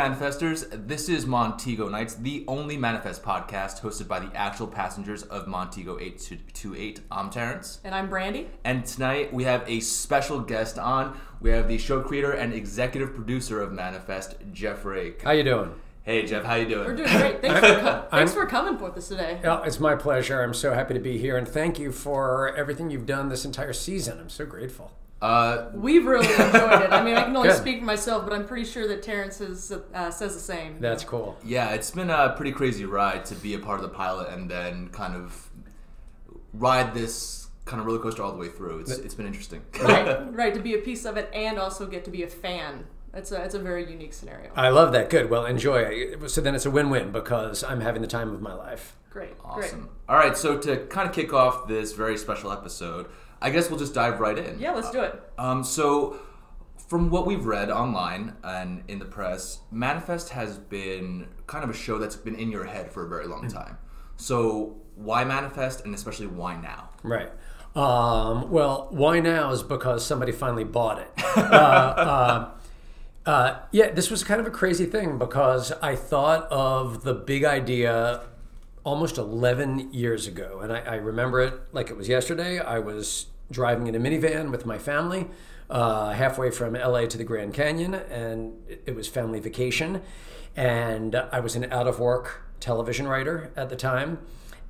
Manifestors. This is Montego Nights, the only Manifest podcast hosted by the actual passengers of Montego 828. I'm Terrence. And I'm Brandy. And tonight we have a special guest on. We have the show creator and executive producer of Manifest, Jeff Rake. How you doing? Hey Jeff, how you doing? We're doing great. Thanks, for, co- thanks for coming with us today. Yeah, it's my pleasure. I'm so happy to be here, and thank you for everything you've done this entire season. I'm so grateful. Uh, We've really enjoyed it. I mean, I can only Good. speak for myself, but I'm pretty sure that Terrence is, uh, says the same. That's cool. yeah, it's been a pretty crazy ride to be a part of the pilot and then kind of ride this kind of roller coaster all the way through. It's, it's been interesting. right, right. To be a piece of it and also get to be a fan. That's a, it's a very unique scenario. I love that. Good. Well, enjoy. So then it's a win-win because I'm having the time of my life. Great, Awesome. All right, so to kind of kick off this very special episode, I guess we'll just dive right in. Yeah, let's do it. Um, so, from what we've read online and in the press, Manifest has been kind of a show that's been in your head for a very long time. So, why Manifest, and especially why now? Right. Um, well, why now is because somebody finally bought it. uh, uh, uh, yeah, this was kind of a crazy thing because I thought of the big idea almost 11 years ago. And I, I remember it like it was yesterday. I was driving in a minivan with my family uh, halfway from LA to the Grand Canyon, and it- was family vacation. And I was an out of work television writer at the time.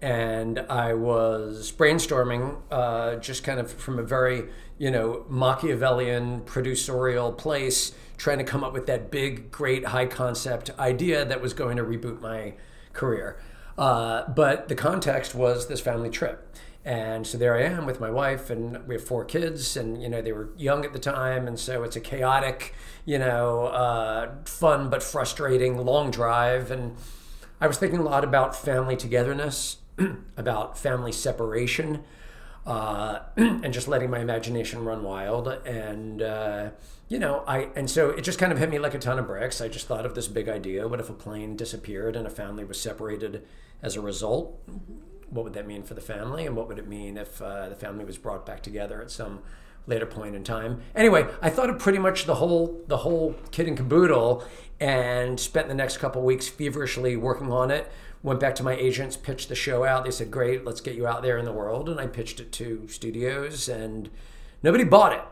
And I was brainstorming uh, just kind of from a very, you know, Machiavellian producerial place, trying to come up with that big, great, high concept idea that was going to reboot my career. Uh, but the context was this family trip. And so there I am with my wife, and we have four kids, and you know they were young at the time, and so it's a chaotic, you know, uh, fun but frustrating long drive. And I was thinking a lot about family togetherness, about family separation, uh, and just letting my imagination run wild. And uh, you know, I and so it just kind of hit me like a ton of bricks. I just thought of this big idea: what if a plane disappeared and a family was separated as a result? What would that mean for the family, and what would it mean if uh, the family was brought back together at some later point in time? Anyway, I thought of pretty much the whole the whole kit and caboodle, and spent the next couple weeks feverishly working on it went back to my agents, pitched the show out. They said, "Great, let's get you out there in the world." And I pitched it to studios, and nobody bought it.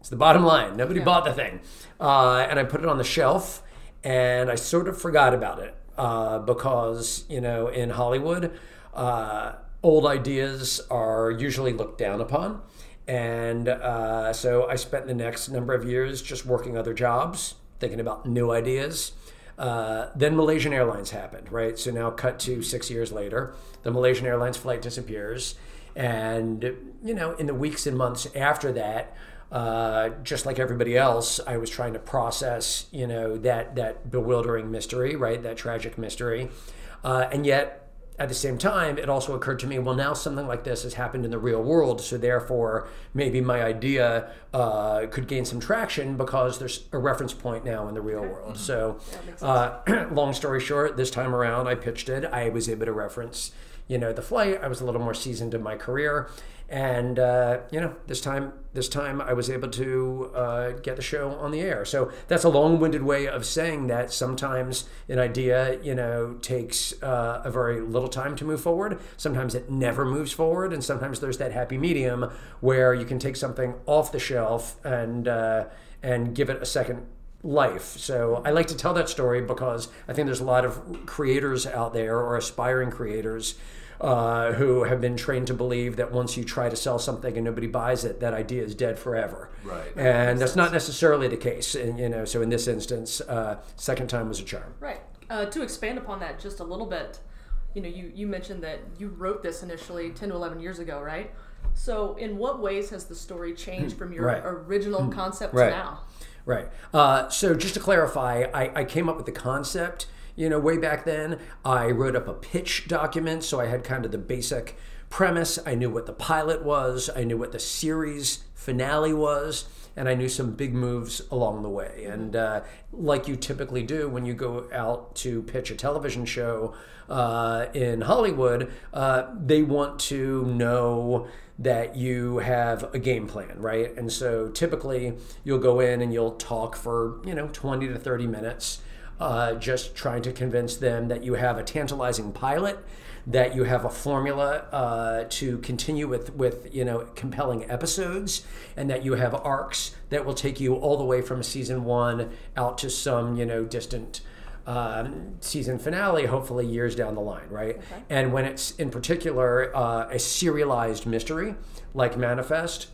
It's the bottom line. Nobody bought the thing, uh, and I put it on the shelf, and I sort of forgot about it uh, because you know in Hollywood, uh, old ideas are usually looked down upon. And uh, so I spent the next number of years just working other jobs, thinking about new ideas. Uh, then Malaysian Airlines happened, right? So now, cut to six years later, the Malaysian Airlines flight disappears. And, you know, in the weeks and months after that, uh, just like everybody else, I was trying to process, you know, that, that bewildering mystery, right? That tragic mystery. Uh, and yet, at the same time, it also occurred to me, well, now something like this has happened in the real world, so therefore maybe my idea uh, could gain some traction because there's a reference point now in the real world. So, uh, long story short, this time around, I pitched it. I was able to reference, you know, the flight. I was a little more seasoned in my career, and uh, you know, this time, this time I was able to uh, get the show on the air. So that's a long-winded way of saying that sometimes an idea, you know, takes uh, a very little time to move forward. Sometimes it never moves forward, and sometimes there's that happy medium where you can take something off the shelf and uh, and give it a second life. So I like to tell that story because I think there's a lot of creators out there or aspiring creators uh, who have been trained to believe that once you try to sell something and nobody buys it, that idea is dead forever. Right. And that's not necessarily the case. And, you know, so in this instance, uh, second time was a charm. Right. Uh, to expand upon that just a little bit, you know, you, you mentioned that you wrote this initially 10 to 11 years ago, right? So, in what ways has the story changed from your Right. original concept Right. to now? Right. Uh, so just to clarify, I, I came up with the concept, you know, way back then. I wrote up a pitch document, so I had kind of the basic premise. I knew what the pilot was. I knew what the series finale was. And I knew some big moves along the way. And uh, like you typically do when you go out to pitch a television show uh, in Hollywood, uh, they want to know that you have a game plan, right? And so typically you'll go in and you'll talk for, you know, 20 to 30 minutes. Uh, just trying to convince them that you have a tantalizing pilot, that you have a formula uh, to continue with with you know compelling episodes, and that you have arcs that will take you all the way from season one out to some you know distant. Um, season finale, hopefully years down the line, right? Okay. And when it's in particular uh, a serialized mystery like Manifest,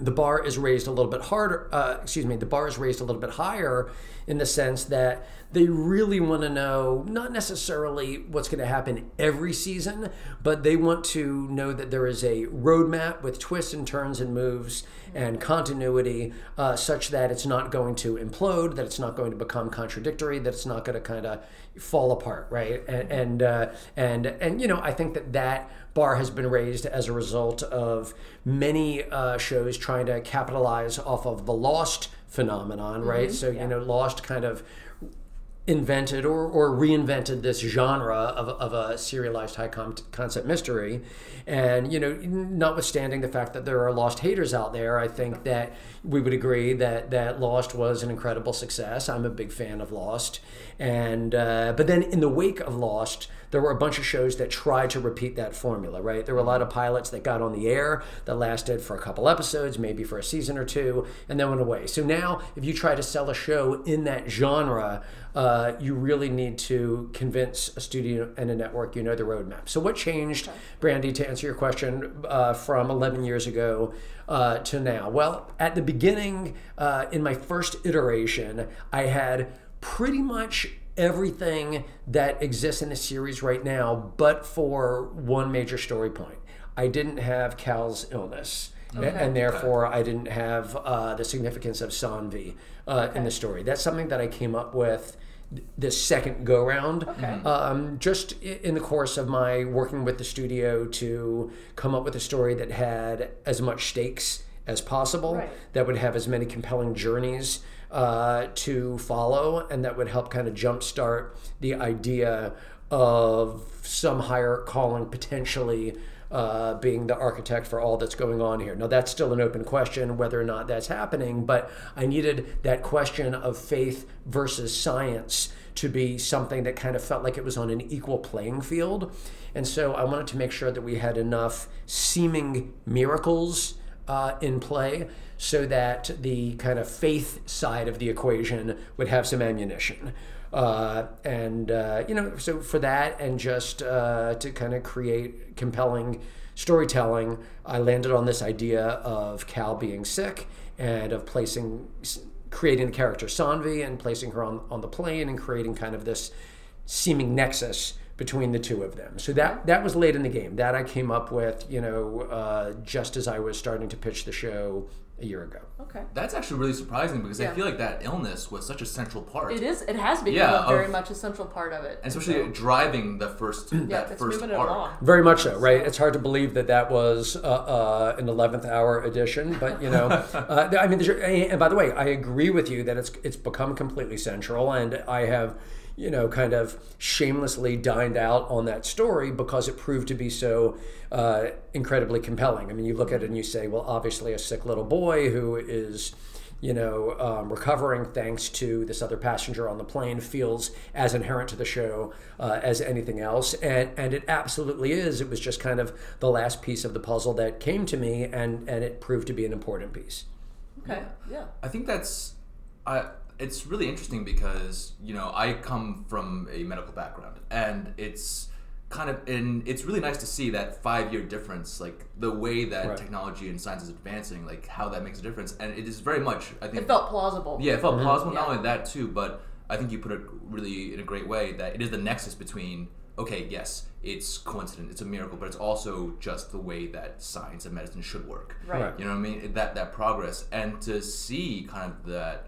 the bar is raised a little bit harder. Uh, excuse me, the bar is raised a little bit higher in the sense that they really want to know not necessarily what's going to happen every season, but they want to know that there is a roadmap with twists and turns and moves and continuity, uh, such that it's not going to implode, that it's not going to become contradictory, that it's not going to kind of fall apart, right? And and uh, and and you know, I think that that bar has been raised as a result of many uh, shows trying to capitalize off of the Lost phenomenon, right? So you know, Lost kind of invented or, or reinvented this genre of, of a serialized high com- concept mystery. And you know notwithstanding the fact that there are lost haters out there i think that we would agree that that lost was an incredible success. I'm a big fan of lost. And uh, but then in the wake of lost there were a bunch of shows that tried to repeat that formula, right? There were a lot of pilots that got on the air that lasted for a couple episodes, maybe for a season or two, and then went away. So now, if you try to sell a show in that genre, uh, you really need to convince a studio and a network you know the roadmap. So, what changed, Brandy, to answer your question, uh, from 11 years ago uh, to now? Well, at the beginning, uh, in my first iteration, I had pretty much everything that exists in the series right now, but for one major story point. I didn't have Cal's illness. a- And therefore, I didn't have uh, the significance of Saanvi uh, in the story. That's something that I came up with the second go round. Um, just in the course of my working with the studio to come up with a story that had as much stakes as possible, Right. that would have as many compelling journeys uh, to follow, and that would help kind of jumpstart the idea of some higher calling potentially uh, being the architect for all that's going on here. Now, that's still an open question whether or not that's happening, but I needed that question of faith versus science to be something that kind of felt like it was on an equal playing field. And so I wanted to make sure that we had enough seeming miracles uh, in play so that the kind of faith side of the equation would have some ammunition. Uh, and, uh, you know, so for that and just uh, to kind of create compelling storytelling, I landed on this idea of Cal being sick and of placing, creating the character Saanvi and placing her on, on the plane and creating kind of this seeming nexus between the two of them. So that that was late in the game. That I came up with, you know, uh, just as I was starting to pitch the show a year ago. Okay. That's actually really surprising because Yeah. I feel like that illness was such a central part. It is. It has become Yeah, very of- much a central part of it. And especially driving the first yeah, that it's first moving arc. it along. Very much so, right? It's hard to believe that that was uh, uh, an eleventh hour edition, but you know, uh, I mean, there's- and by the way, I agree with you that it's it's become completely central, and I have, you know, kind of shamelessly dined out on that story because it proved to be so uh, incredibly compelling. I mean, you look at it and you say, well, obviously, a sick little boy who is you know, um, recovering thanks to this other passenger on the plane feels as inherent to the show uh, as anything else, and and it absolutely is. It was just kind of the last piece of the puzzle that came to me, and and it proved to be an important piece. Okay. Yeah. I think that's I it's really interesting because you know I come from a medical background and it's kind of and it's really nice to see that five year difference like the way that Right. technology and science is advancing like how that makes a difference and it is very much I think It felt plausible. yeah it felt mm-hmm. plausible not Yeah. only that too but I think you put it really in a great way that it is the nexus between okay yes it's coincident it's a miracle but it's also just the way that science and medicine should work Right. Right. you know what I mean? That that progress and to see kind of that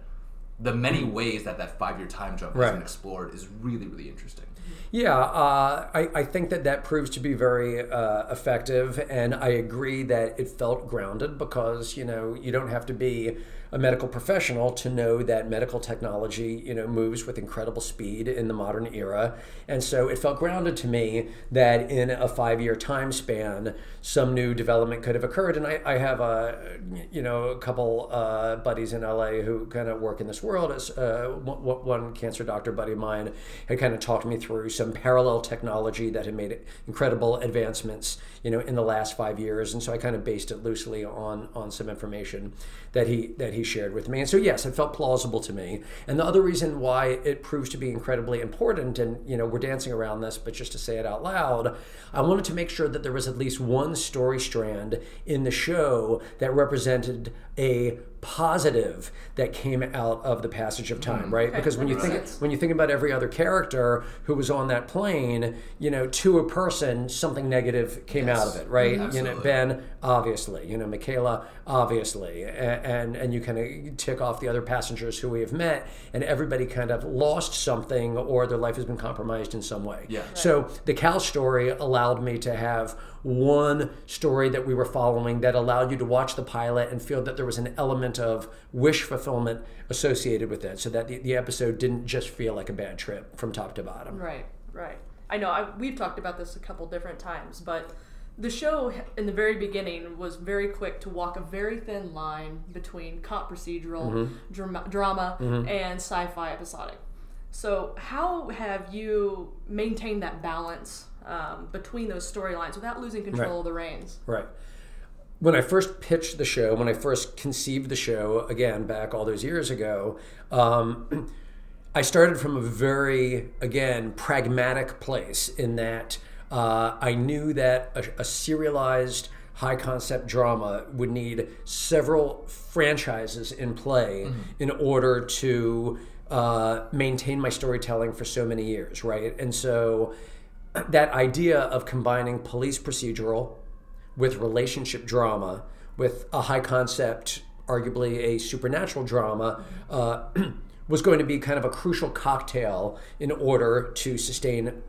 the many ways that that five year time jump has Right. been explored is really really interesting. Yeah, uh, I, I think that that proves to be very uh, effective, and I agree that it felt grounded because you know you don't have to be a medical professional to know that medical technology, you know, moves with incredible speed in the modern era. And so it felt grounded to me that in a five-year time span, some new development could have occurred. And I, I have a, you know, a couple uh, buddies in LA who kind of work in this world. As uh, one cancer doctor buddy of mine had kind of talked me through some parallel technology that had made incredible advancements, you know, in the last five years. And so I kind of based it loosely on on some information that he that he shared with me. And so yes, it felt plausible to me. And the other reason why it proves to be incredibly important, and you know, we're dancing around this, but just to say it out loud, I wanted to make sure that there was at least one story strand in the show that represented a positive that came out of the passage of time, mm-hmm. right? Okay. Because when you think sense. when you think about every other character who was on that plane, you know, to a person, something negative came yes. out of it, right? Mm-hmm. You know, Ben, obviously, you know, Michaela, obviously, and and, and you kind of tick off the other passengers who we have met, and everybody kind of lost something or their life has been compromised in some way. Yeah. Right. So the Cal story allowed me to have one story that we were following that allowed you to watch the pilot and feel that there was an element of wish fulfillment associated with it so that the, the episode didn't just feel like a bad trip from top to bottom. Right, right. I know I, we've talked about this a couple different times, but the show in the very beginning was very quick to walk a very thin line between cop procedural mm-hmm. drama, drama mm-hmm. and sci-fi episodic. So, how have you maintained that balance um, between those storylines without losing control right. of the reins. Right. When I first pitched the show, when I first conceived the show, again, back all those years ago, um, I started from a very, again, pragmatic place in that uh, I knew that a, a serialized high concept drama would need several franchises in play mm-hmm. in order to uh, maintain my storytelling for so many years, right? And so that idea of combining police procedural with relationship drama with a high concept, arguably a supernatural drama, uh, was going to be kind of a crucial cocktail in order to sustain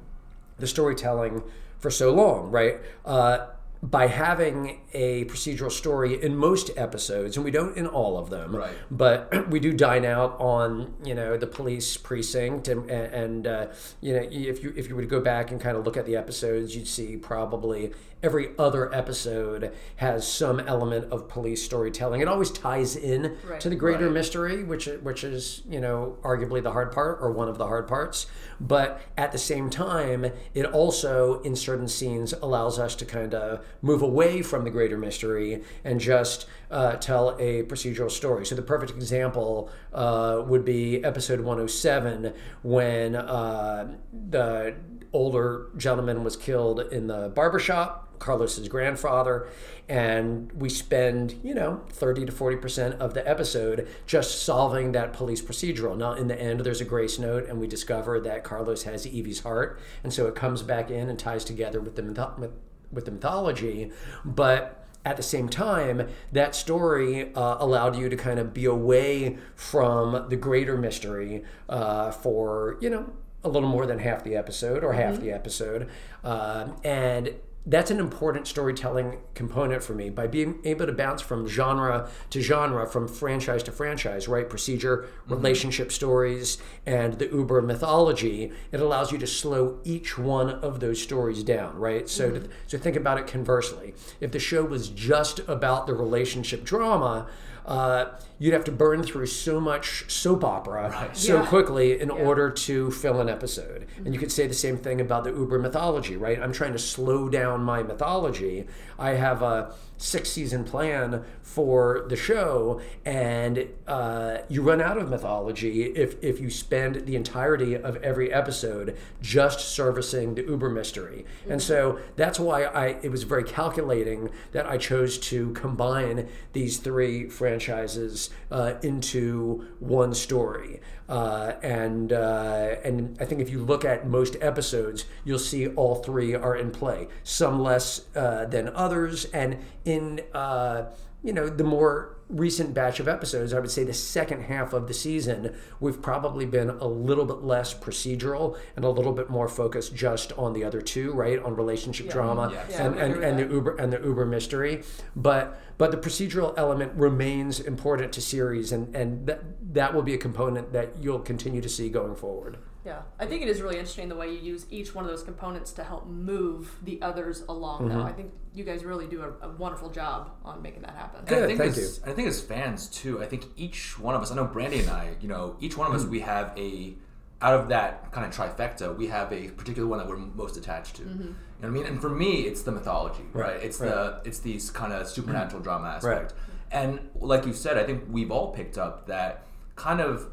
the storytelling for so long, right? Uh, by having a procedural story in most episodes, and we don't in all of them, right. but we do dine out on you know the police precinct, and, and uh, you know if you if you were to go back and kind of look at the episodes, you'd see probably every other episode has some element of police storytelling. It always ties in right. to the greater right. mystery, which which is you know arguably the hard part or one of the hard parts. But at the same time, it also in certain scenes allows us to kind of move away from the greater mystery and just uh, tell a procedural story. So the perfect example uh, would be episode 107 when uh, the older gentleman was killed in the barbershop Carlos's grandfather, and we spend, you know, 30 to 40% of the episode just solving that police procedural. Now, in the end, there's a grace note, and we discover that Carlos has Evie's heart, and so it comes back in and ties together with the myth- with the mythology, but at the same time, that story uh, allowed you to kind of be away from the greater mystery uh, for, you know, a little more than half the episode or half mm-hmm. the episode. Uh, and that's an important storytelling component for me by being able to bounce from genre to genre, from franchise to franchise, right? Procedure, mm-hmm. relationship stories, and the Uber mythology. It allows you to slow each one of those stories down, right? So, mm-hmm. to, so think about it conversely. If the show was just about the relationship drama, uh, you'd have to burn through so much soap opera right. so yeah. quickly in yeah. order to fill an episode. Mm-hmm. And you could say the same thing about the Uber mythology, right? I'm trying to slow down my mythology. I have a six season plan for the show, and uh, you run out of mythology if, if you spend the entirety of every episode just servicing the Uber mystery. Mm-hmm. And so that's why I it was very calculating that I chose to combine these three franchises uh, into one story. Uh, and uh, and I think if you look at most episodes, you'll see all three are in play. Some less uh, than others, and in uh, you know the more recent batch of episodes, I would say the second half of the season, we've probably been a little bit less procedural and a little bit more focused just on the other two, right? On relationship drama Yes. Yeah, and, I and, and the Uber and the Uber mystery. But but the procedural element remains important to series and, and that that will be a component that you'll continue to see going forward. Yeah, I think it is really interesting the way you use each one of those components to help move the others along. Mm-hmm. Though I think you guys really do a, a wonderful job on making that happen. And I Good, think thank as, I think as fans too, I think each one of us, I know Brandy and I, you know, each one of Mm. us, we have a, out of that kind of trifecta, we have a particular one that we're most attached to. You know what I mean? And for me, it's the mythology, right? It's the, it's these kind of supernatural drama aspect. And like you said, I think we've all picked up that kind of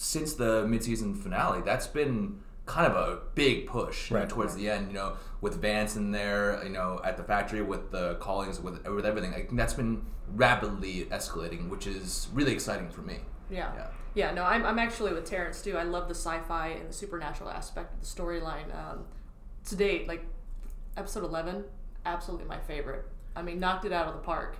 since the mid-season finale, that's been kind of a big push you know, Right. towards the end. You know, with Vance in there, you know, at the factory with the callings, with with everything. I think that's been rapidly escalating, which is really exciting for me. Yeah. Yeah. Yeah, no, I'm, I'm actually with Terrence too. I love the sci-fi and the supernatural aspect of the storyline. Um, to date, like episode 11, absolutely my favorite. I mean, knocked it out of the park.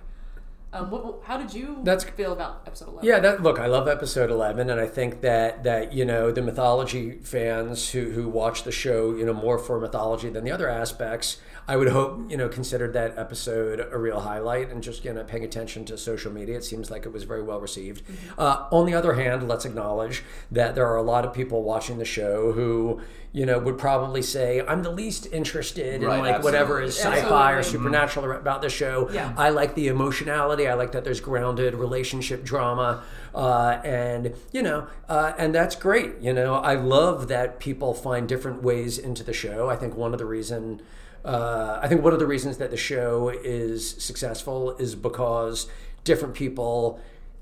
Um, what, how did you That's- feel about episode 11? Yeah, that look, I love episode eleven, and I think that that you know the mythology fans who who watch the show, you know, more for mythology than the other aspects. I would hope you know considered that episode a real highlight, and just you know paying attention to social media. It seems like it was very well received. Uh, on the other hand, let's acknowledge that there are a lot of people watching the show who you know would probably say, "I'm the least interested Right, in like whatever is sci-fi or Absolutely. supernatural about the show." Yeah. I like the emotionality. I like that there's grounded relationship drama, uh, and you know, uh, and that's great. You know, I love that people find different ways into the show. I think one of the reason, uh, I think one of the reasons that the show is successful is because different people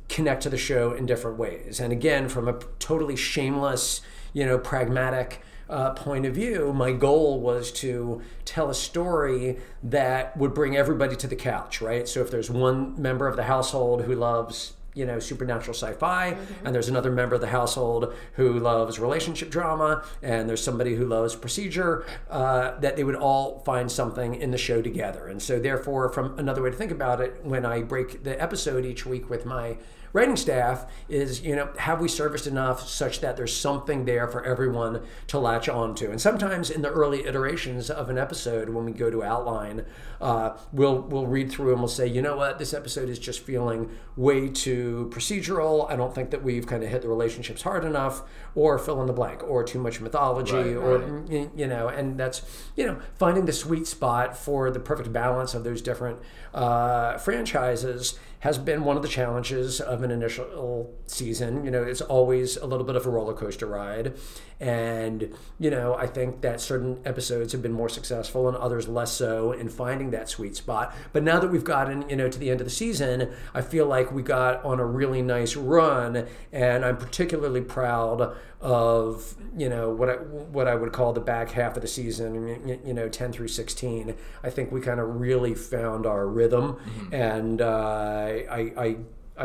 connect to the show in different ways. And again, from a totally shameless, you know, pragmatic uh, point of view, my goal was to tell a story that would bring everybody to the couch, right? So if there's one member of the household who loves you know supernatural sci-fi and there's another member of the household who loves relationship drama and there's somebody who loves procedure uh, that they would all find something in the show together and so therefore from another way to think about it when i break the episode each week with my writing staff is you know have we serviced enough such that there's something there for everyone to latch on to and sometimes in the early iterations of an episode when we go to outline uh, we'll we'll read through and we'll say you know what? This episode is just feeling way too procedural. I don't think that we've kind of hit the relationships hard enough or fill in the blank or too much mythology Right, or right. you know and that's you know finding the sweet spot for the perfect balance of those different uh, franchises has been one of the challenges of an initial season. You know it's always a little bit of a roller coaster ride. And you know i think that certain episodes have been more successful and others less so in finding that sweet spot. But now that we've gotten you know to the end of the season i feel like we got on a really nice run. And i'm particularly proud of you know what I, what I would call the back half of the season you- you know 10 through 16 I think we kind of really found our rhythm. And uh, I, I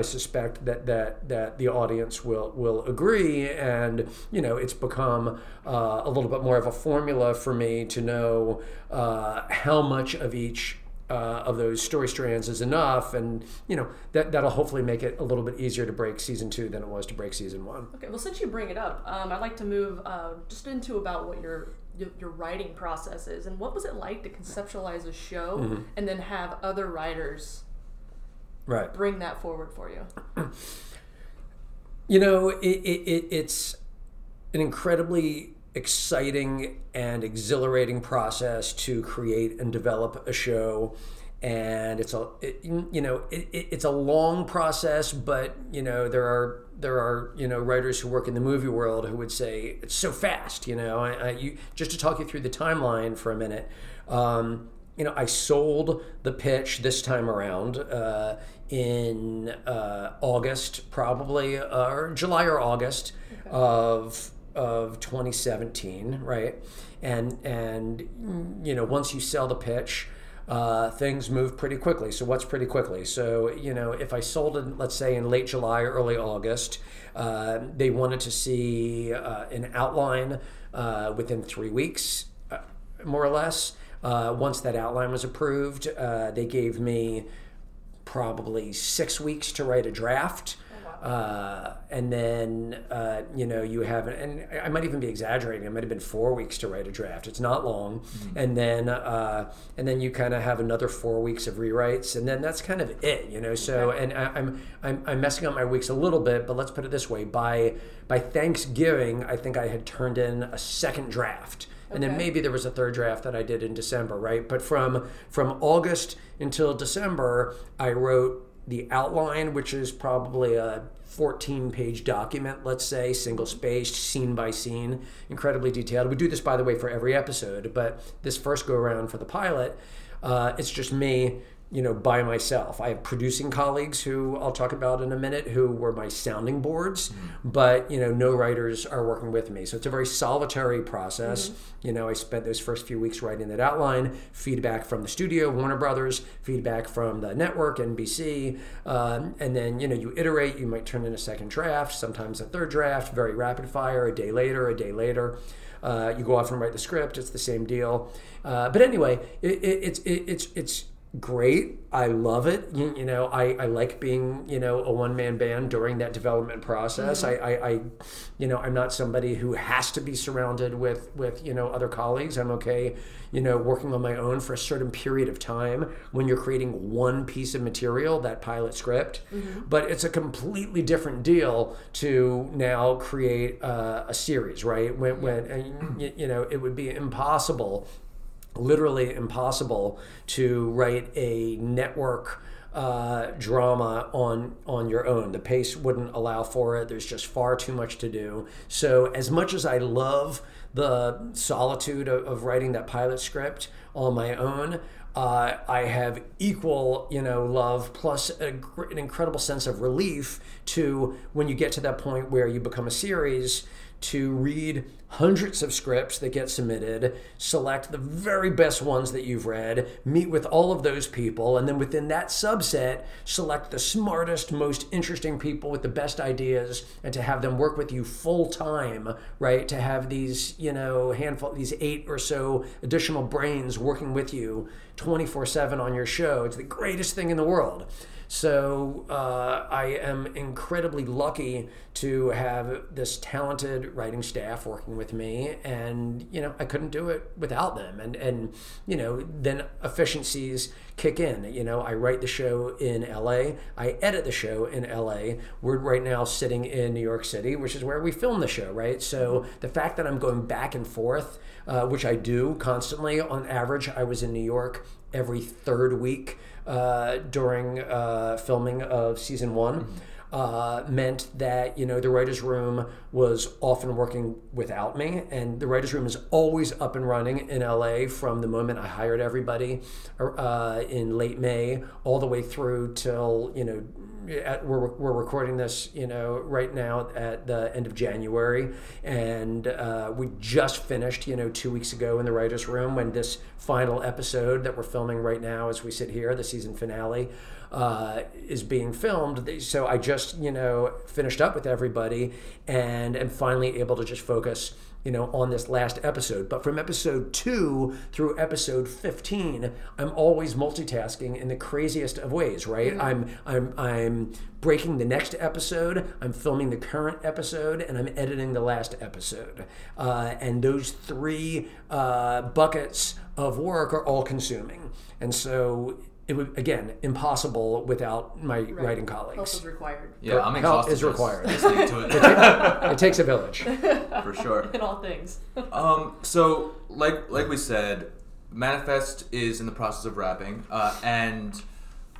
I suspect that, that that the audience will will agree, and you know it's become uh, a little bit more of a formula for me to know uh, how much of each uh, of those story strands is enough, and you know that that'll hopefully make it a little bit easier to break season two than it was to break season one. Okay, well, since you bring it up, um, I'd like to move uh, just into about what your, your your writing process is, and what was it like to conceptualize a show Mm-hmm. and then have other writers Right. bring that forward for you. You know, it, it, it, it's an incredibly exciting and exhilarating process to create and develop a show. And it's a, it, you know, it, it, it's a long process, but you know, there are there are you know writers who work in the movie world who would say it's so fast. You know, I, I, you just to talk you through the timeline for a minute. Um, you know, I sold the pitch this time around uh, in uh, August, probably, uh, or July or August of of 2017, right? And and you know, once you sell the pitch, uh, things move pretty quickly. So what's pretty quickly? So you know, if I sold it, let's say in late July, early August, uh, they wanted to see uh, an outline uh, within three weeks, uh, more or less. Uh, once that outline was approved, uh, they gave me probably six weeks to write a draft. Uh, and then uh, you know you have and I might even be exaggerating. It might have been four weeks to write a draft. It's not long, Mm-hmm. and then uh, and then you kind of have another four weeks of rewrites, and then that's kind of it. You know. So and I, I'm I'm I'm messing up my weeks a little bit, but let's put it this way: by by Thanksgiving, I think I had turned in a second draft. And then maybe there was a third draft that I did in December, right? But from from August until December, I wrote the outline, which is probably a 14 page document, let's say, single spaced, scene by scene, incredibly detailed. We do this, by the way, for every episode, but this first go around for the pilot, uh, it's just me. You know, by myself. I have producing colleagues who I'll talk about in a minute who were my sounding boards, but you know, no writers are working with me. So it's a very solitary process. You know, I spent those first few weeks writing that outline, feedback from the studio, Warner Brothers, feedback from the network, NBC, um, and then you know you iterate. You might turn in a second draft, sometimes a third draft, very rapid fire. A day later, a day later. Uh, you go off and write the script. It's the same deal. Uh, but anyway, it, it, it's it, it's it's great. I love it. You, you know, I, I like being, you know, a one man band during that development process. I, I, I, you know, I'm not somebody who has to be surrounded with, with, you know, other colleagues. I'm okay, you know, working on my own for a certain period of time when you're creating one piece of material, that pilot script. But it's a completely different deal to now create uh, a series, right? When, when, and, you know, it would be impossible literally impossible to write a network uh, drama on on your own. The pace wouldn't allow for it. There's just far too much to do. So as much as I love the solitude of, of writing that pilot script on my own. Uh, I have equal, you know, love plus a, an incredible sense of relief to when you get to that point where you become a series to read hundreds of scripts that get submitted, select the very best ones that you've read, meet with all of those people, and then within that subset, select the smartest, most interesting people with the best ideas, and to have them work with you full time, right? To have these, you know, handful, these eight or so additional brains working with you 24 7 on your show. It's the greatest thing in the world. So uh, I am incredibly lucky to have this talented writing staff working with me, and you know I couldn't do it without them. And and you know then efficiencies kick in. You know I write the show in L.A., I edit the show in L.A. We're right now sitting in New York City, which is where we film the show, right? So the fact that I'm going back and forth, uh, which I do constantly, on average, I was in New York every third week uh, during uh, filming of season one. Uh, meant that you know the writers' room was often working without me, and the writers' room is always up and running in LA from the moment I hired everybody uh, in late May all the way through till you know at, we're, we're recording this, you know, right now at the end of January, and uh, we just finished, you know, two weeks ago in the writers' room when this final episode that we're filming right now, as we sit here, the season finale, uh, is being filmed. So I just, you know, finished up with everybody, and am finally able to just focus you know, on this last episode. But from episode two through episode 15, I'm always multitasking in the craziest of ways, right? I'm I'm I'm breaking the next episode, I'm filming the current episode, and I'm editing the last episode. Uh, and those three uh, buckets of work are all consuming. And so it would again impossible without my writing Help colleagues. is required Yeah, I'm Help exhausted. is required. listening to it It takes a village. for sure. in all things. Um, so like like we said, Manifest is in the process of wrapping, uh, and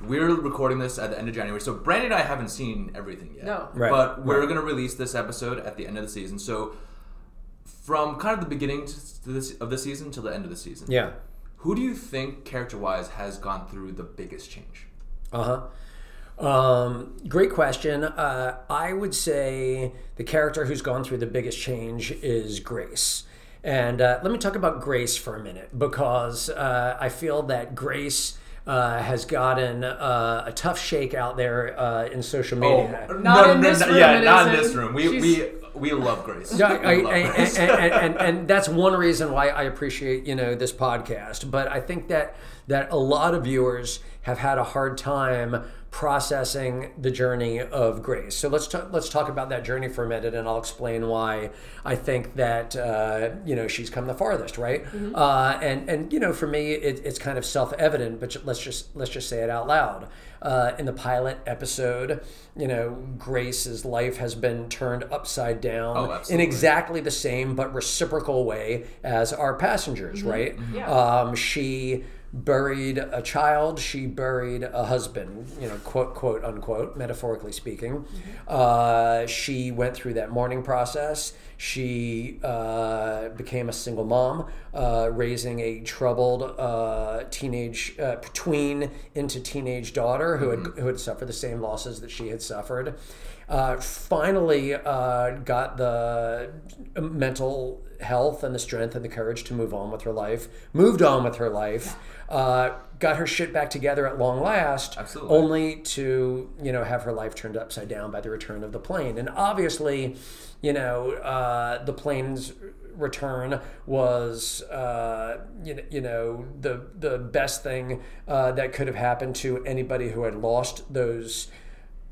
we're recording this at the end of January. So Brandon and I haven't seen everything yet. No. Right, But we're right. gonna release this episode at the end of the season. So from kind of the beginning to this, of the season till the end of the season, Yeah. Who do you think character-wise has gone through the biggest change? Uh huh. Um, great question. Uh, I would say the character who's gone through the biggest change is Grace. And uh, let me talk about Grace for a minute because uh, I feel that Grace uh, has gotten uh, a tough shake out there uh, in social media. Oh, Not in this room, Yeah, not in this room. We She's- we we love Grace. Yeah, I, love I- Grace. and, and, and, and that's one reason why I appreciate you know this podcast. But I think that that a lot of viewers have had a hard time processing the journey of Grace. So let's talk, let's talk about that journey for a minute, and I'll explain why I think that uh, you know she's come the farthest, right? Uh, and and you know for me it, it's kind of self evident, but let's just let's just say it out loud. Uh, in the pilot episode, you know, Grace's life has been turned upside down Oh, in exactly the same but reciprocal way as our passengers, right? Yeah. Um, she buried a child, she buried a husband, you know, quote, quote, unquote, metaphorically speaking. Uh, she went through that mourning process. She uh, became a single mom, uh, raising a troubled uh, teenage, uh, tween into teenage daughter who had, who had suffered the same losses that she had suffered. Uh, finally, uh, got the mental health and the strength and the courage to move on with her life, moved on with her life, uh, got her shit back together at long last, Absolutely. only to you know have her life turned upside down by the return of the plane. And obviously, you know, uh, the plane's return was uh, you, know, you know the the best thing uh, that could have happened to anybody who had lost those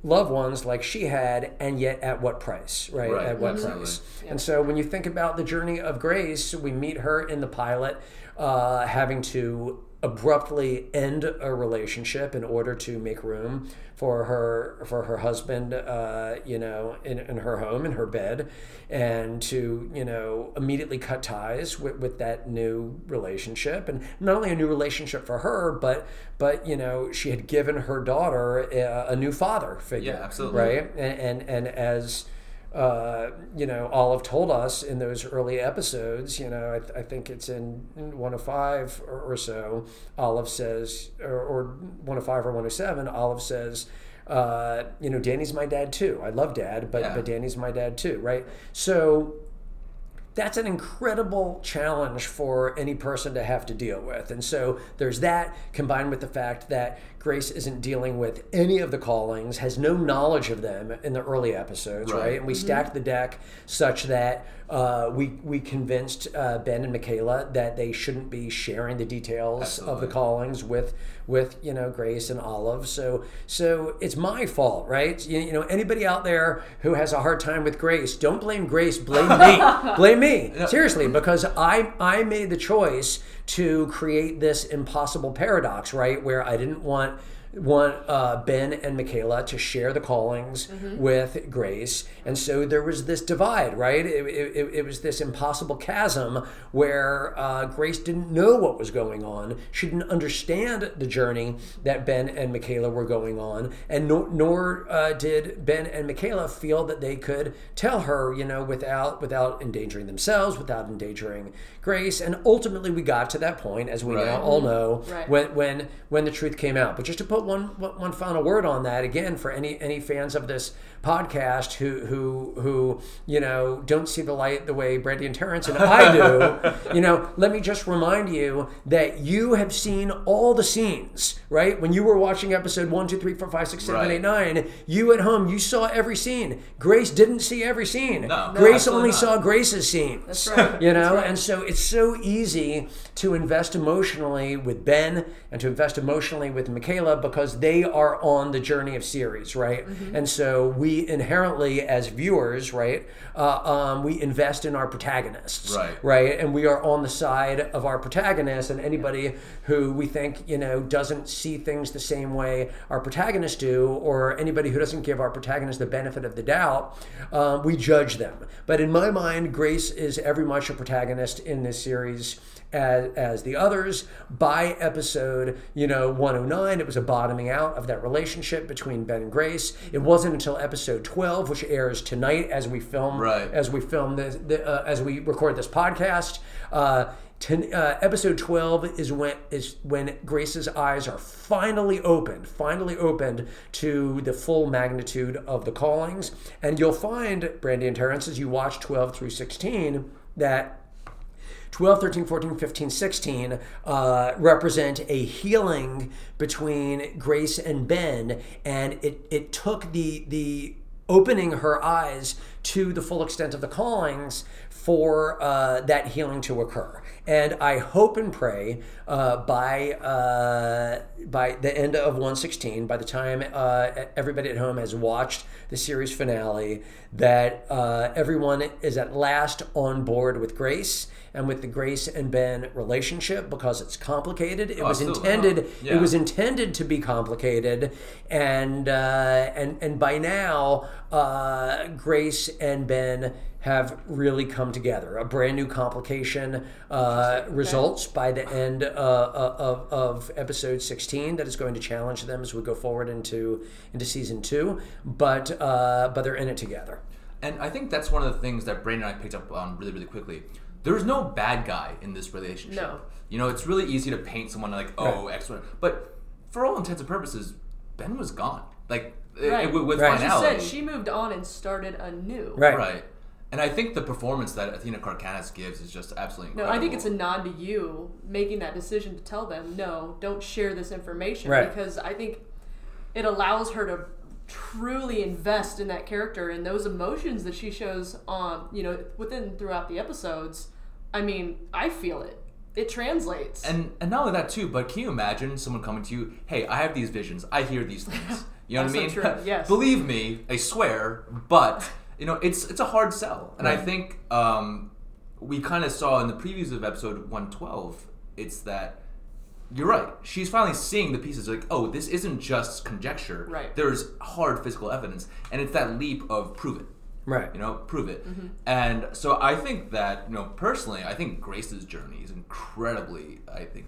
loved ones like she had and yet at what price right, Right, at what absolutely. price. And so when you think about the journey of grace we meet her in the pilot uh, having to abruptly end a relationship in order to make room for her for her husband uh, you know in, in her home in her bed and to you know immediately cut ties with, with that new relationship and not only a new relationship for her but but you know she had given her daughter a, a new father figure Yeah, absolutely. right and and, and as uh, you know, Olive told us in those early episodes, you know, I, th- I think it's in one of five or, or so, Olive says, or, or one of five or one of seven, Olive says, uh, you know, Danny's my dad too. I love dad, but, Yeah. but Danny's my dad too, right? So that's an incredible challenge for any person to have to deal with. And so there's that combined with the fact that Grace isn't dealing with any of the callings, has no knowledge of them in the early episodes, right? Right. And we stacked the deck such that uh, we we convinced uh, Ben and Michaela that they shouldn't be sharing the details of the callings with with you know Grace and Olive. So so it's my fault, right? You, you know anybody out there who has a hard time with Grace, don't blame Grace, blame me, blame me. Seriously, because I I made the choice to create this impossible paradox, right? Where I didn't want want uh, Ben and Michaela to share the callings with Grace, and so there was this divide, right? It, it, it was this impossible chasm where uh, Grace didn't know what was going on. She didn't understand the journey that Ben and Michaela were going on, and nor, nor uh, did Ben and Michaela feel that they could tell her, you know, without without endangering themselves, without endangering Grace. And ultimately, we got to that point, as we Right. now all know, Right. when when when the truth came out. But just to put one one one final word on that again for any any fans of this podcast who who who you know don't see the light the way Brandy and Terrence and I do, you know, let me just remind you that you have seen all the scenes, right? When you were watching episode one, two, three, four, five, six, seven, Right. eight, nine, you at home, you saw every scene. Grace didn't see every scene. No, no, Grace absolutely only not. saw Grace's scenes. That's right. You know, right. and so it's so easy to invest emotionally with Ben and to invest emotionally with Michaela because they are on the journey of series, right? Mm-hmm. And so we inherently, as viewers, right, uh, um, we invest in our protagonists, Right. right? And we are on the side of our protagonists, and anybody who we think, you know, doesn't see things the same way our protagonists do, or anybody who doesn't give our protagonist the benefit of the doubt, uh, we judge them. But in my mind, Grace is every much a protagonist in this series as, as the others. By episode, you know, 109, it was a bottoming out of that relationship between Ben and Grace. It wasn't until episode 12, which airs tonight as we film, Right. as we film this, the, uh, as we record this podcast. Uh, ten, uh, episode 12 is when is when Grace's eyes are finally opened, finally opened to the full magnitude of the callings. And you'll find, Brandy and Terrence, as you watch 12 through 16, that 12, 13, 14, 15, 16 uh, represent a healing between Grace and Ben, and it, it took the the opening her eyes to the full extent of the callings for uh, that healing to occur. And I hope and pray uh, by uh, by the end of 116, by the time uh, everybody at home has watched the series finale, that uh, everyone is at last on board with Grace and with the Grace and Ben relationship because it's complicated. It was Absolutely. intended. Yeah. It was intended to be complicated, and uh, and and by now, uh, Grace and Ben have really come together. A brand new complication uh, results by the end uh, of, of episode 16 that is going to challenge them as we go forward into into season two. But uh, but they're in it together. And I think that's one of the things that Brandon and I picked up on really, really quickly. There's no bad guy in this relationship. No. You know, it's really easy to paint someone like, oh, X, Y. But for all intents and purposes, Ben was gone. Like, Right. with, with Right. She said she moved on and started anew. Right. Right. And I think the performance that Athena Karkanis gives is just absolutely No. I think it's a nod to you making that decision to tell them, no, don't share this information. Right. Because I think it allows her to truly invest in that character and those emotions that she shows on, you know, within throughout the episodes. I mean, I feel it. It translates. And and not only that too, but can you imagine someone coming to you, "Hey, I have these visions. I hear these things." You know what I mean? True, yes. Believe me, I swear. But you know, it's it's a hard sell, and I think um, we kind of saw in the previews of episode one twelve. It's that you're right. She's finally seeing the pieces. Like, oh, this isn't just conjecture. Right. There's hard physical evidence, and it's that leap of prove it Right. you know prove it Mm-hmm. and so i think that you know personally i think grace's journey is incredibly i think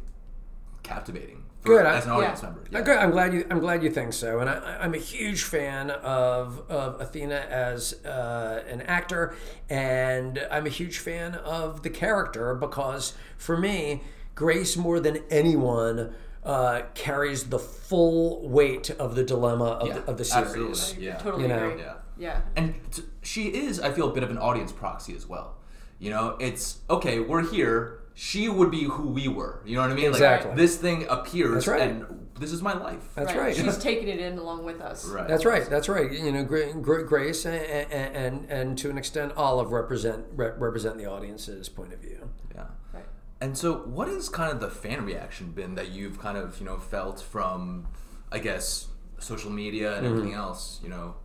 captivating Good, I- as an audience Yeah. member Uh, good. I'm glad you. I'm glad you think so, and I, I'm a huge fan of of Athena as uh, an actor, and I'm a huge fan of the character because for me, Grace more than anyone uh, carries the full weight of the dilemma of, Yeah, the, of the absolutely. series. Yeah. totally You know? Agree. Yeah. Yeah. and t- she is i feel a bit of an audience proxy as well you know it's okay we're here she would be who we were you know what i mean Exactly. like this thing appears That's right. and this is my life That's right. She's taking it in along with us. right That's right. That's right. You know, Gra- Gra- Grace and, and and and to an extent, Olive represent re- represent the audience's point of view. yeah Right. And so, what has kind of the fan reaction been that you've kind of you know felt from, I guess, social media and everything mm-hmm. else? You know,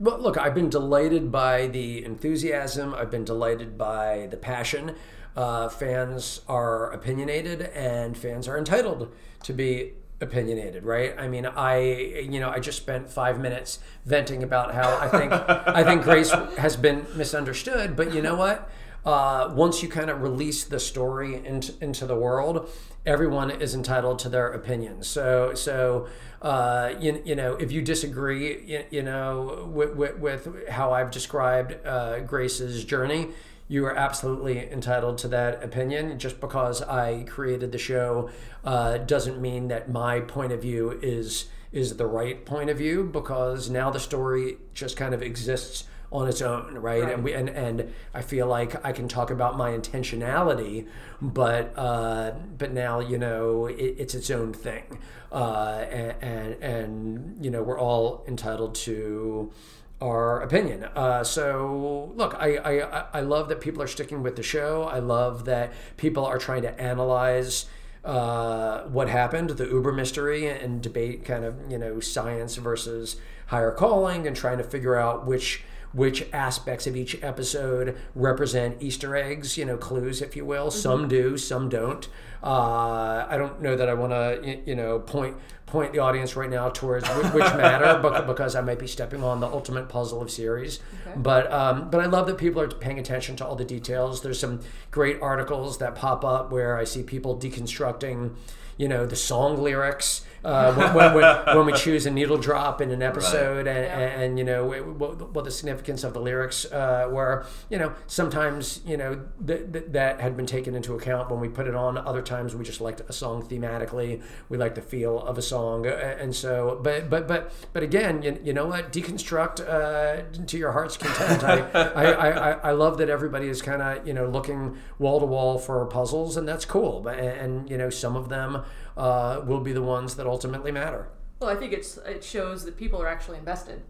But look, I've been delighted by the enthusiasm. I've been delighted by the passion. Uh, fans are opinionated, and fans are entitled to be opinionated, right? I mean, I you know I just spent five minutes venting about how I think I think Grace has been misunderstood, but you know what? Uh, once you kind of release the story into, into the world, everyone is entitled to their opinions. So, so uh, you, you know, if you disagree, you, you know, with, with, with how I've described uh, Grace's journey, you are absolutely entitled to that opinion. Just because I created the show uh, doesn't mean that my point of view is is the right point of view because now the story just kind of exists on its own, right? And we and, and I feel like I can talk about my intentionality, but uh, but now you know it, it's its own thing, uh, and, and and you know we're all entitled to our opinion. Uh, so look, I, I I love that people are sticking with the show. I love that people are trying to analyze uh, what happened, the Uber mystery, and debate kind of you know science versus higher calling, and trying to figure out which which aspects of each episode represent Easter eggs, you know, clues, if you will. Some do, some don't. Uh, I don't know that I want to, you know, point point the audience right now towards wh- which matter, bec- because I might be stepping on the ultimate puzzle of series. But um, but I love that people are paying attention to all the details. There's some great articles that pop up where I see people deconstructing, you know, the song lyrics. Uh, when, when, when, when we choose a needle drop in an episode, and, and, and, you know what, what the significance of the lyrics uh, were. You know, sometimes you know th- th- that had been taken into account when we put it on. Other times we just liked a song thematically. We liked the feel of a song, and so. But but but but again, you, you know what? Deconstruct uh, to your heart's content. I, I, I, I love that everybody is kind of you know looking wall to wall for puzzles, and that's cool. But and, and you know some of them uh, will be the ones that ultimately matter. Well, I think it's it shows that people are actually invested.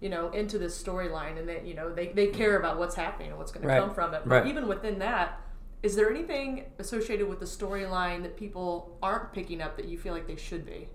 you know, into this storyline, and that you know they, they care about what's happening and what's going Right. to come from it. But Right. even within that, is there anything associated with the storyline that people aren't picking up that you feel like they should be?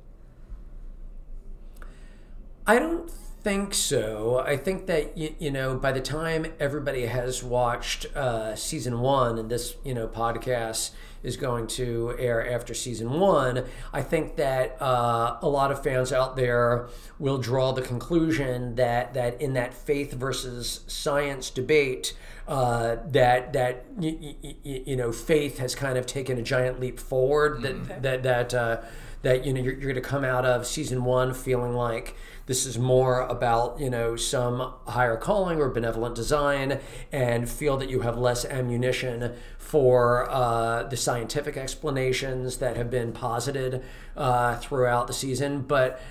I don't think so. I think that you, you know by the time everybody has watched uh, season one, and this you know podcast is going to air after season one, I think that uh, a lot of fans out there will draw the conclusion that that in that faith versus science debate. Uh, that that y- y- y- you know faith has kind of taken a giant leap forward. That that that uh, that you know you're, you're going to come out of season one feeling like this is more about you know some higher calling or benevolent design and feel that you have less ammunition for uh, the scientific explanations that have been posited uh, throughout the season but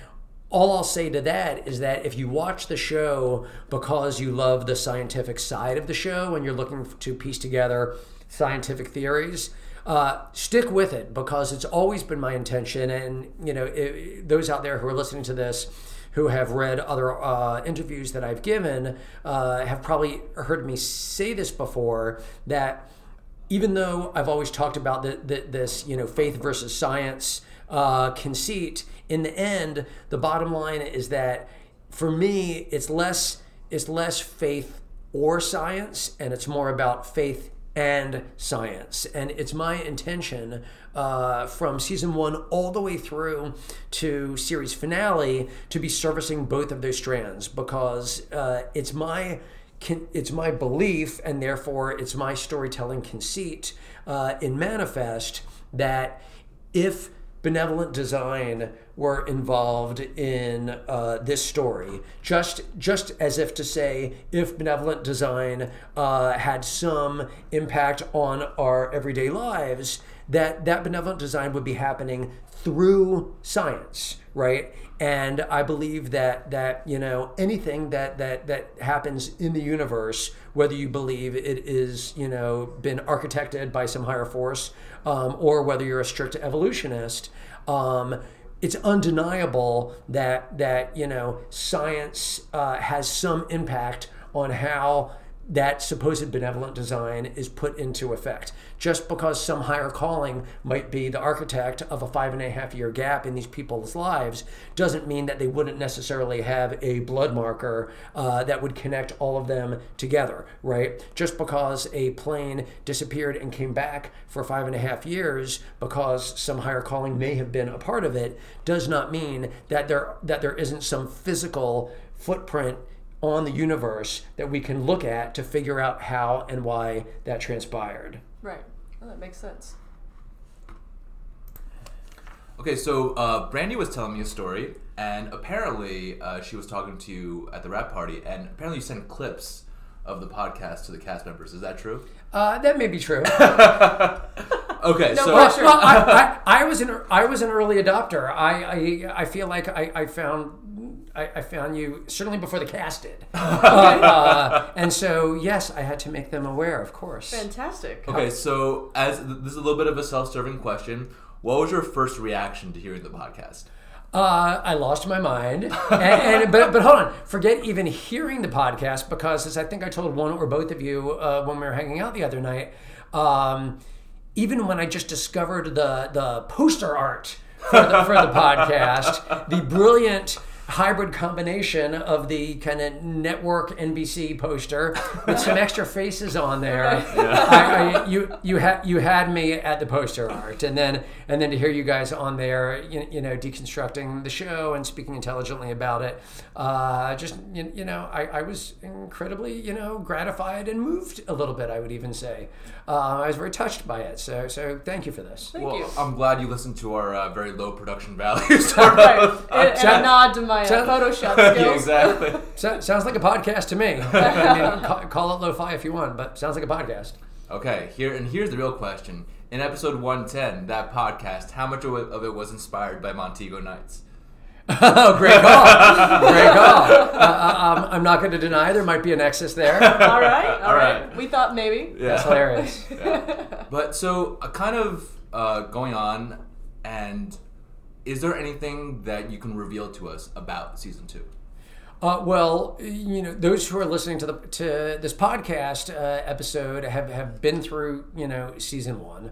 all I'll say to that is that if you watch the show because you love the scientific side of the show and you're looking to piece together scientific theories, uh, stick with it because it's always been my intention. And you know, it, those out there who are listening to this, who have read other uh, interviews that I've given, uh, have probably heard me say this before that even though I've always talked about the, the, this, you know, faith versus science uh, conceit, in the end, the bottom line is that for me, it's less it's less faith or science, and it's more about faith and science. And it's my intention uh, from season one all the way through to series finale to be servicing both of those strands because uh, it's my can, it's my belief, and therefore it's my storytelling conceit uh, in Manifest that if benevolent design were involved in uh, this story, just just as if to say, if benevolent design uh, had some impact on our everyday lives, that that benevolent design would be happening through science, right? And I believe that that you know anything that that that happens in the universe, whether you believe it is you know been architected by some higher force, um, or whether you're a strict evolutionist, um, it's undeniable that that you know science uh, has some impact on how that supposed benevolent design is put into effect. Just because some higher calling might be the architect of a five and a half year gap in these people's lives doesn't mean that they wouldn't necessarily have a blood marker uh, that would connect all of them together, right? Just because a plane disappeared and came back for five and a half years because some higher calling may have been a part of it does not mean that there that there isn't some physical footprint on the universe that we can look at to figure out how and why that transpired. Right. Well, that makes sense. Okay, so uh, Brandy was telling me a story, and apparently uh, she was talking to you at the wrap party, and apparently you sent clips of the podcast to the cast members. Is that true? Uh, that may be true. Okay, No so pressure. well, I, I, I was an I was an early adopter. I I, I feel like I, I found I, I found you certainly before the cast did, uh, and so yes, I had to make them aware, of course. Fantastic. okay, so as this is a little bit of a self-serving question, what was your first reaction to hearing the podcast? Uh, I lost my mind, and, and but but hold on, forget even hearing the podcast because as I think I told one or both of you uh, when we were hanging out the other night. Um, even when I just discovered the the poster art for the, for the podcast, the brilliant hybrid combination of the kind of network NBC poster with some extra faces on there. I, I, you you had you had me at the poster art, and then and then to hear you guys on there, you, you know, deconstructing the show and speaking intelligently about it, uh, just you, you know, I, I was incredibly you know gratified and moved a little bit. I would even say uh, I was very touched by it. So so thank you for this. Thank well, you. I'm glad you listened to our uh, very low production values. to Right. And, and a nod to my uh, sound- Photoshop skills. yeah, exactly. So, sounds like a podcast to me. I mean, call, call it lo-fi if you want, but sounds like a podcast. Okay, here and here's the real question. In episode 110, that podcast, how much of it, was inspired by Montego Nights? Oh, great call! Great call. Uh, uh, um, I'm not going to deny there might be a nexus there. All right. All All right. right. We thought maybe. That's hilarious. But so, uh, kind of uh, going on, and is there anything that you can reveal to us about season two? Uh, well, you know, those who are listening to the to this podcast uh, episode have, have been through you know season one,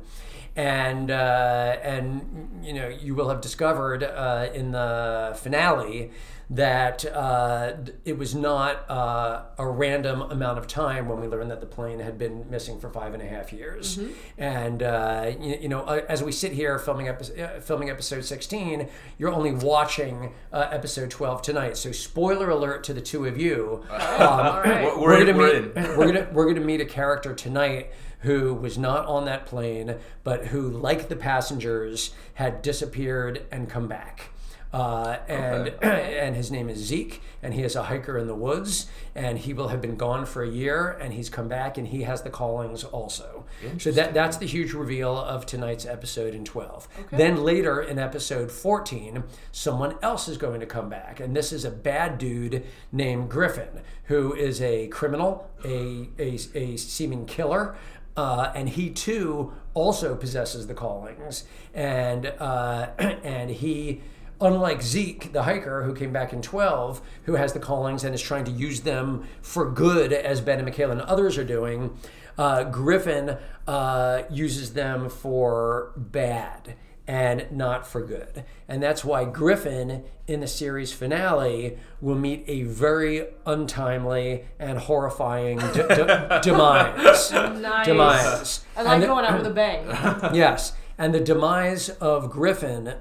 and uh, and you know you will have discovered uh, in the finale that uh, it was not uh, a random amount of time when we learned that the plane had been missing for five and a half years. And uh, you, you know, uh, as we sit here filming episode, uh, filming episode sixteen, you're only watching uh, episode twelve tonight. So spoiler alert to the two of you. Um, All right. We're, we're gonna We're meet, in. we're gonna we're gonna meet a character tonight who was not on that plane, but who, like the passengers, had disappeared and come back. Uh, and and his name is Zeke, and he is a hiker in the woods, and he will have been gone for a year, and he's come back, and he has the callings also. So that that's the huge reveal of tonight's episode in twelve. Then later in episode fourteen, someone else is going to come back, and this is a bad dude named Griffin, who is a criminal, a a, a seeming killer. Uh, and he too also possesses the callings, and uh, and he, unlike Zeke, the hiker who came back in twelve, who has the callings and is trying to use them for good, as Ben and Michaela and others are doing, uh, Griffin uh, uses them for bad and not for good. And that's why Griffin in the series finale will meet a very untimely and horrifying d- d- demise. Nice. Demise. I like And the- going out with a bang. yes, and the demise of Griffin,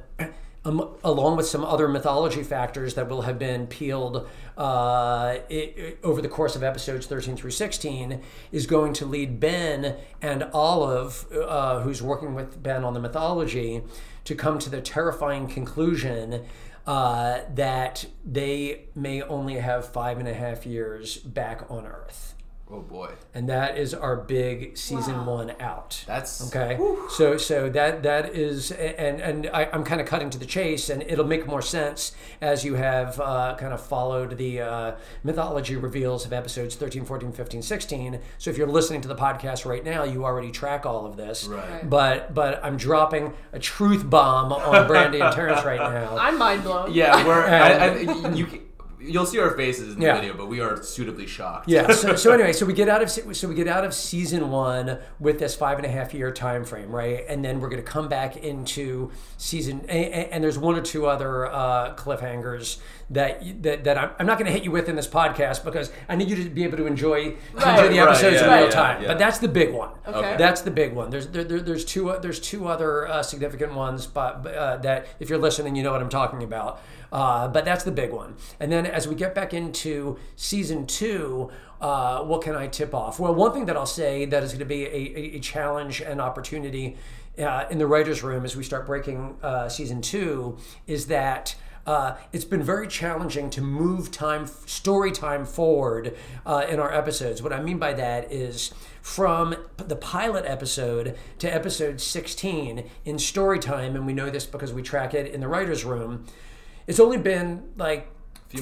um, along with some other mythology factors that will have been peeled uh, i i over the course of episodes 13 through 16, is going to lead Ben and Olive, uh, who's working with Ben on the mythology, to come to the terrifying conclusion. Uh, that they may only have five and a half years back on Earth Oh boy. and that is our big season one out. That's Okay, so so that that is, and and I, I'm kind of cutting to the chase, and it'll make more sense as you have uh, kind of followed the uh, mythology reveals of episodes 13, 14, 15, 16. So if you're listening to the podcast right now, you already track all of this. Right. Right. But but I'm dropping a truth bomb on Brandy and Terrence right now. I'm mind blown. Yeah, we're. I, I, And- you, you'll see our faces in the Yeah. video, but we are suitably shocked. Yeah. So, so anyway, so we get out of so we get out of season one with this five and a half year time frame, right? And then we're going to come back into season, and, and there's one or two other uh, cliffhangers that that, that I'm, I'm not going to hit you with in this podcast because I need you to be able to enjoy Right. enjoy the Right, episodes in real yeah, time. yeah. But that's the big one. Okay. That's the big one. There's there, there, there's two uh, there's two other uh, significant ones, but uh, that if you're listening, you know what I'm talking about. Uh, but that's the big one. And then as we get back into season two, uh, what can I tip off? Well, one thing that I'll say that is going to be a, a, challenge and opportunity uh, in the writers' room as we start breaking uh, season two is that. Uh, it's been very challenging to move time, story time forward uh, in our episodes. What I mean by that is from the pilot episode to episode 16 in story time, and we know this because we track it in the writer's room, it's only been like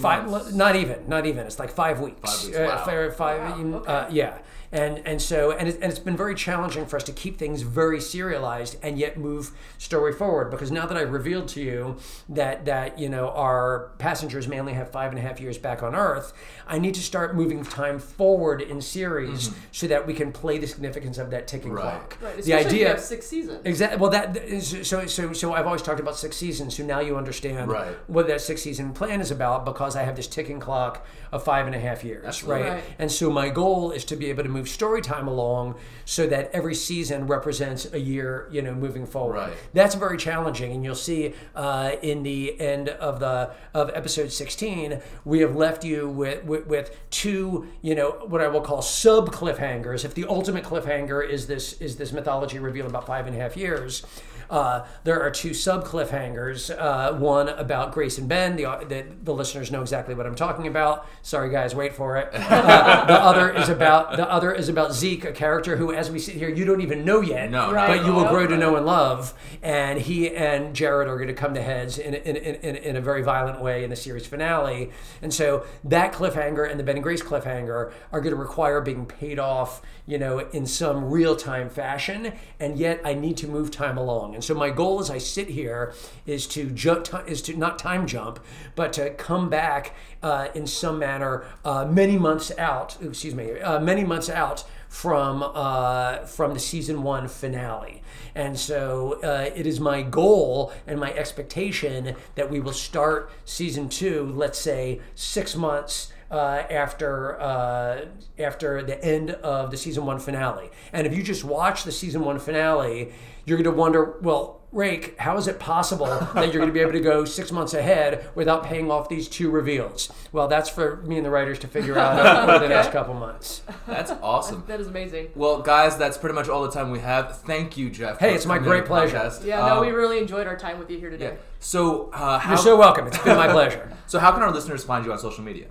five, months. not even, not even. It's like five weeks. Five weeks, Uh, wow. fi- five, Wow, okay. uh, yeah. And and so and, it, and it's been very challenging for us to keep things very serialized and yet move story forward because now that I've revealed to you that that you know our passengers may only have five and a half years back on Earth, I need to start moving time forward in series mm-hmm. so that we can play the significance of that ticking Right. clock. Right. The Especially if idea have six seasons. Exactly. Well, that is so. So, so I've always talked about six seasons. So now you understand Right. what that six season plan is about because I have this ticking clock of five and a half years, right? Right. And so my goal is to be able to move story time along so that every season represents a year, you know, moving forward. Right. That's very challenging, and you'll see uh, in the end of the of episode sixteen, we have left you with, with with two, you know, what I will call sub cliffhangers. If the ultimate cliffhanger is this is this mythology reveal about five and a half years. Uh, there are two sub cliffhangers. Uh, one about Grace and Ben. The, the the listeners know exactly what I'm talking about. Sorry, guys, wait for it. Uh, the other is about the other is about Zeke, a character who, as we sit here, you don't even know yet, No, Right. but you will grow to know and love. And he and Jared are going to come to heads in, in, in, in, in a very violent way in the series finale. And so that cliffhanger and the Ben and Grace cliffhanger are going to require being paid off, you know, in some real time fashion. And yet I need to move time along. And so my goal as I sit here is to jump, is to not time jump, but to come back uh, in some manner uh, many months out. Excuse me, uh, many months out from uh, from the season one finale. And so uh, it is my goal and my expectation that we will start season two, let's say six months uh, after uh, after the end of the season one finale. And if you just watch the season one finale, you're going to wonder, well, Rake, how is it possible that you're going to be able to go six months ahead without paying off these two reveals? Well, that's for me and the writers to figure out over the next couple months. That's awesome. That is amazing. Well, guys, that's pretty much all the time we have. Thank you, Jeff. Hey, it's my great pleasure. podcast. Yeah, no, Um, we really enjoyed our time with you here today. yeah. So, uh, how, You're so welcome. It's been my pleasure. so how can our listeners find you on social media?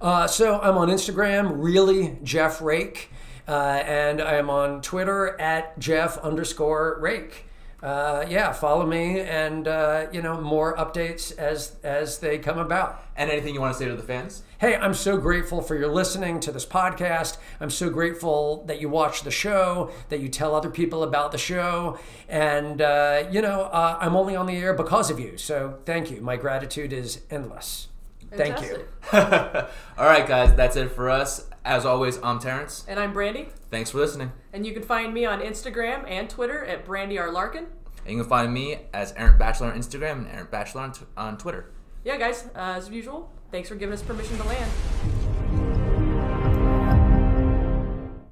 Uh, so I'm on Instagram, really Jeff Rake, uh, and I am on Twitter at Jeff underscore Rake. Uh, yeah, follow me, and uh, you know more updates as as they come about. And anything you want to say to the fans? Hey, I'm so grateful for your listening to this podcast. I'm so grateful that you watch the show, that you tell other people about the show, and uh, you know I'm only on the air because of you. So thank you. My gratitude is endless. Thank you. All right, guys, that's it for us. As always, I'm Terrence. And I'm Brandy. Thanks for listening. And you can find me on Instagram and Twitter at Brandy R. Larkin. And you can find me as Aaron Bachelor on Instagram and Aaron Bachelor on, t- on Twitter. Yeah, guys, uh, as usual, thanks for giving us permission to land.